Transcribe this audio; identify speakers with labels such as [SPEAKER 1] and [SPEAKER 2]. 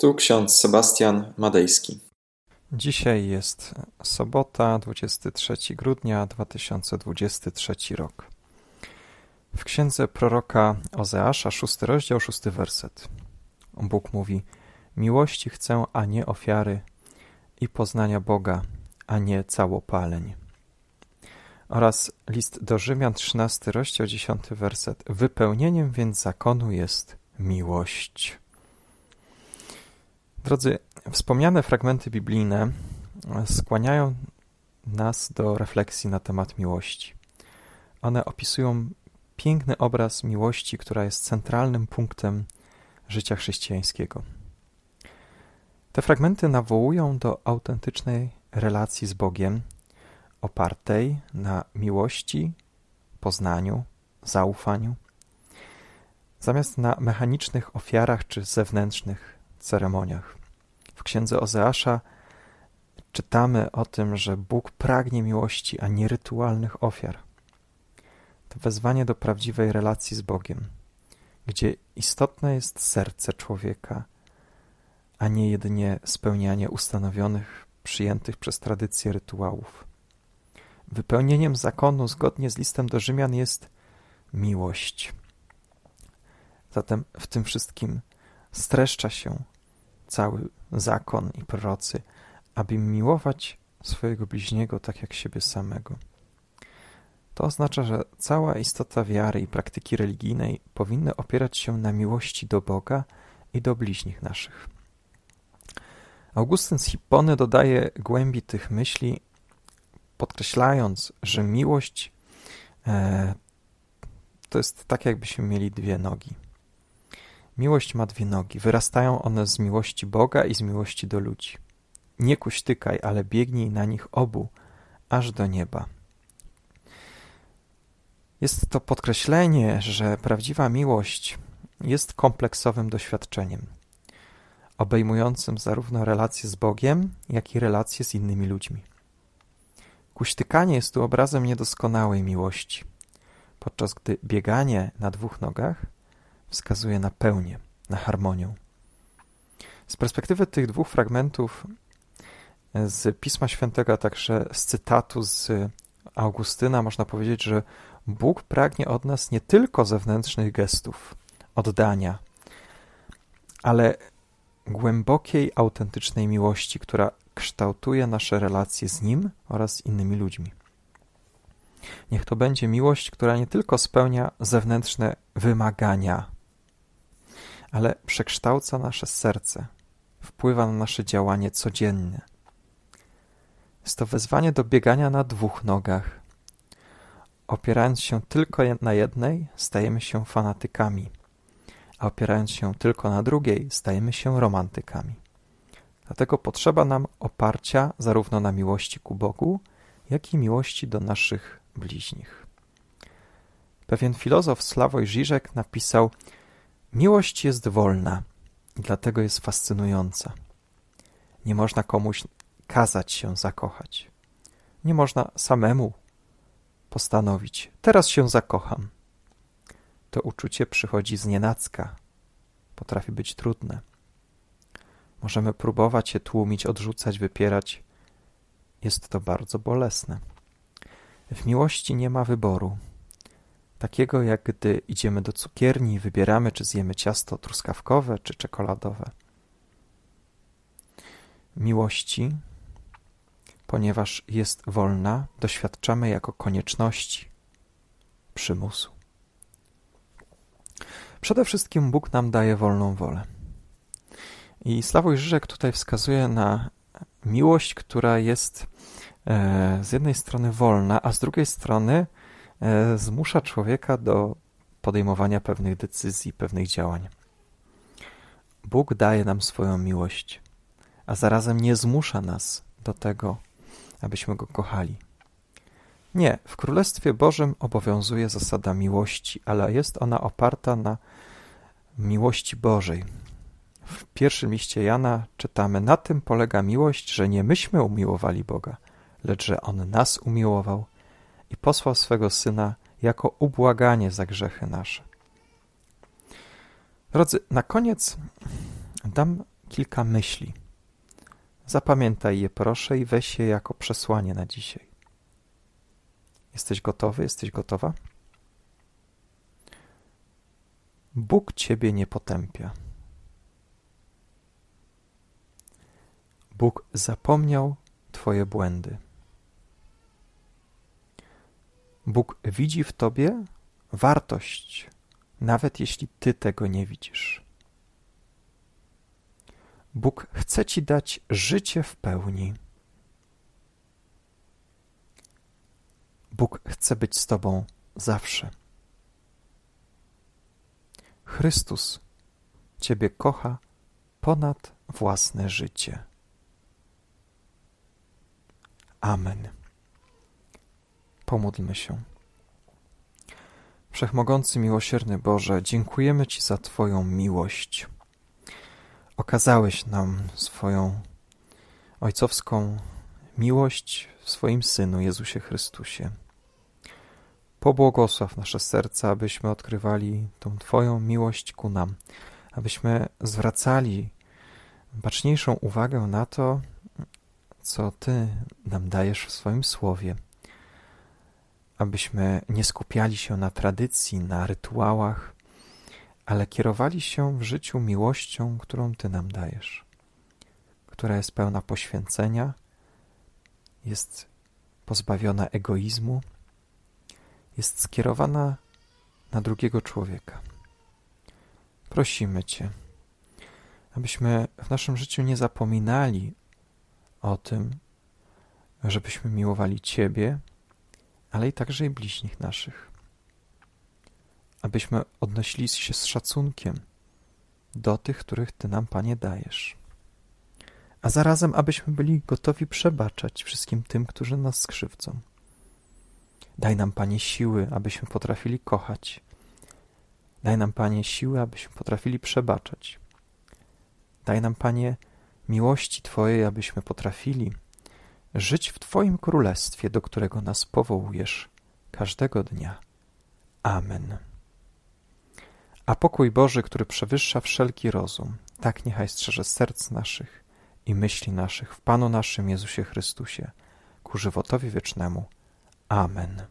[SPEAKER 1] Tu ksiądz Sebastian Madejski.
[SPEAKER 2] Dzisiaj jest sobota, 23 grudnia 2023 rok. W księdze proroka Ozeasza, szósty rozdział, szósty werset. Bóg mówi: Miłości chcę, a nie ofiary, i poznania Boga, a nie całopaleń. Oraz list do Rzymian, 13 rozdział, 10 werset. Wypełnieniem więc zakonu jest miłość. Drodzy, wspomniane fragmenty biblijne skłaniają nas do refleksji na temat miłości. One opisują piękny obraz miłości, która jest centralnym punktem życia chrześcijańskiego. Te fragmenty nawołują do autentycznej relacji z Bogiem, opartej na miłości, poznaniu, zaufaniu, zamiast na mechanicznych ofiarach czy zewnętrznych ceremoniach. W księdze Ozeasza czytamy o tym, że Bóg pragnie miłości, a nie rytualnych ofiar. To wezwanie do prawdziwej relacji z Bogiem, gdzie istotne jest serce człowieka, a nie jedynie spełnianie ustanowionych, przyjętych przez tradycję rytuałów. Wypełnieniem zakonu zgodnie z listem do Rzymian jest miłość. Zatem w tym wszystkim streszcza się cały zakon i prorocy, aby miłować swojego bliźniego tak jak siebie samego. To oznacza, że cała istota wiary i praktyki religijnej powinny opierać się na miłości do Boga i do bliźnich naszych. Augustyn z Hippony dodaje głębi tych myśli, podkreślając, że miłość e, to jest tak, jakbyśmy mieli dwie nogi. Miłość ma dwie nogi. Wyrastają one z miłości Boga i z miłości do ludzi. Nie kuśtykaj, ale biegnij na nich obu, aż do nieba. Jest to podkreślenie, że prawdziwa miłość jest kompleksowym doświadczeniem, obejmującym zarówno relacje z Bogiem, jak i relacje z innymi ludźmi. Kuśtykanie jest tu obrazem niedoskonałej miłości, podczas gdy bieganie na dwóch nogach wskazuje na pełnię, na harmonię. Z perspektywy tych dwóch fragmentów z Pisma Świętego, a także z cytatu z Augustyna, można powiedzieć, że Bóg pragnie od nas nie tylko zewnętrznych gestów, oddania, ale głębokiej, autentycznej miłości, która kształtuje nasze relacje z Nim oraz z innymi ludźmi. Niech to będzie miłość, która nie tylko spełnia zewnętrzne wymagania, ale przekształca nasze serce, wpływa na nasze działanie codzienne. Jest to wezwanie do biegania na dwóch nogach. Opierając się tylko na jednej, stajemy się fanatykami, a opierając się tylko na drugiej, stajemy się romantykami. Dlatego potrzeba nam oparcia zarówno na miłości ku Bogu, jak i miłości do naszych bliźnich. Pewien filozof Sławoj Żyżek napisał Miłość jest wolna i dlatego jest fascynująca. Nie można komuś kazać się zakochać. Nie można samemu postanowić, teraz się zakocham. To uczucie przychodzi z nienacka. Potrafi być trudne. Możemy próbować je tłumić, odrzucać, wypierać. Jest to bardzo bolesne. W miłości nie ma wyboru. Takiego jak gdy idziemy do cukierni i wybieramy, czy zjemy ciasto truskawkowe, czy czekoladowe. Miłości, ponieważ jest wolna, doświadczamy jako konieczności, przymusu. Przede wszystkim Bóg nam daje wolną wolę. I Sławoj Żyżek tutaj wskazuje na miłość, która jest e, z jednej strony wolna, a z drugiej strony zmusza człowieka do podejmowania pewnych decyzji, pewnych działań. Bóg daje nam swoją miłość, a zarazem nie zmusza nas do tego, abyśmy go kochali. Nie, w Królestwie Bożym obowiązuje zasada miłości, ale jest ona oparta na miłości Bożej. W pierwszym liście Jana czytamy: Na tym polega miłość, że nie myśmy umiłowali Boga, lecz że On nas umiłował i posłał swego Syna jako ubłaganie za grzechy nasze. Drodzy, na koniec dam kilka myśli. Zapamiętaj je proszę i weź je jako przesłanie na dzisiaj. Jesteś gotowy? Jesteś gotowa? Bóg ciebie nie potępia. Bóg zapomniał Twoje błędy. Bóg widzi w Tobie wartość, nawet jeśli Ty tego nie widzisz. Bóg chce Ci dać życie w pełni. Bóg chce być z Tobą zawsze. Chrystus Ciebie kocha ponad własne życie. Amen. Pomódlmy się. Wszechmogący, miłosierny Boże, dziękujemy Ci za Twoją miłość. Okazałeś nam swoją ojcowską miłość w swoim Synu Jezusie Chrystusie. Pobłogosław nasze serca, abyśmy odkrywali tą Twoją miłość ku nam, abyśmy zwracali baczniejszą uwagę na to, co Ty nam dajesz w swoim słowie, abyśmy nie skupiali się na tradycji, na rytuałach, ale kierowali się w życiu miłością, którą Ty nam dajesz, która jest pełna poświęcenia, jest pozbawiona egoizmu, jest skierowana na drugiego człowieka. Prosimy Cię, abyśmy w naszym życiu nie zapominali o tym, żebyśmy miłowali Ciebie, ale i także i bliźnich naszych. Abyśmy odnosili się z szacunkiem do tych, których Ty nam, Panie, dajesz. A zarazem, abyśmy byli gotowi przebaczać wszystkim tym, którzy nas skrzywdzą. Daj nam, Panie, siły, abyśmy potrafili kochać. Daj nam, Panie, siły, abyśmy potrafili przebaczać. Daj nam, Panie, miłości Twojej, abyśmy potrafili żyć w Twoim królestwie, do którego nas powołujesz każdego dnia. Amen. A pokój Boży, który przewyższa wszelki rozum, tak niechaj strzeże serc naszych i myśli naszych w Panu naszym Jezusie Chrystusie, ku żywotowi wiecznemu. Amen.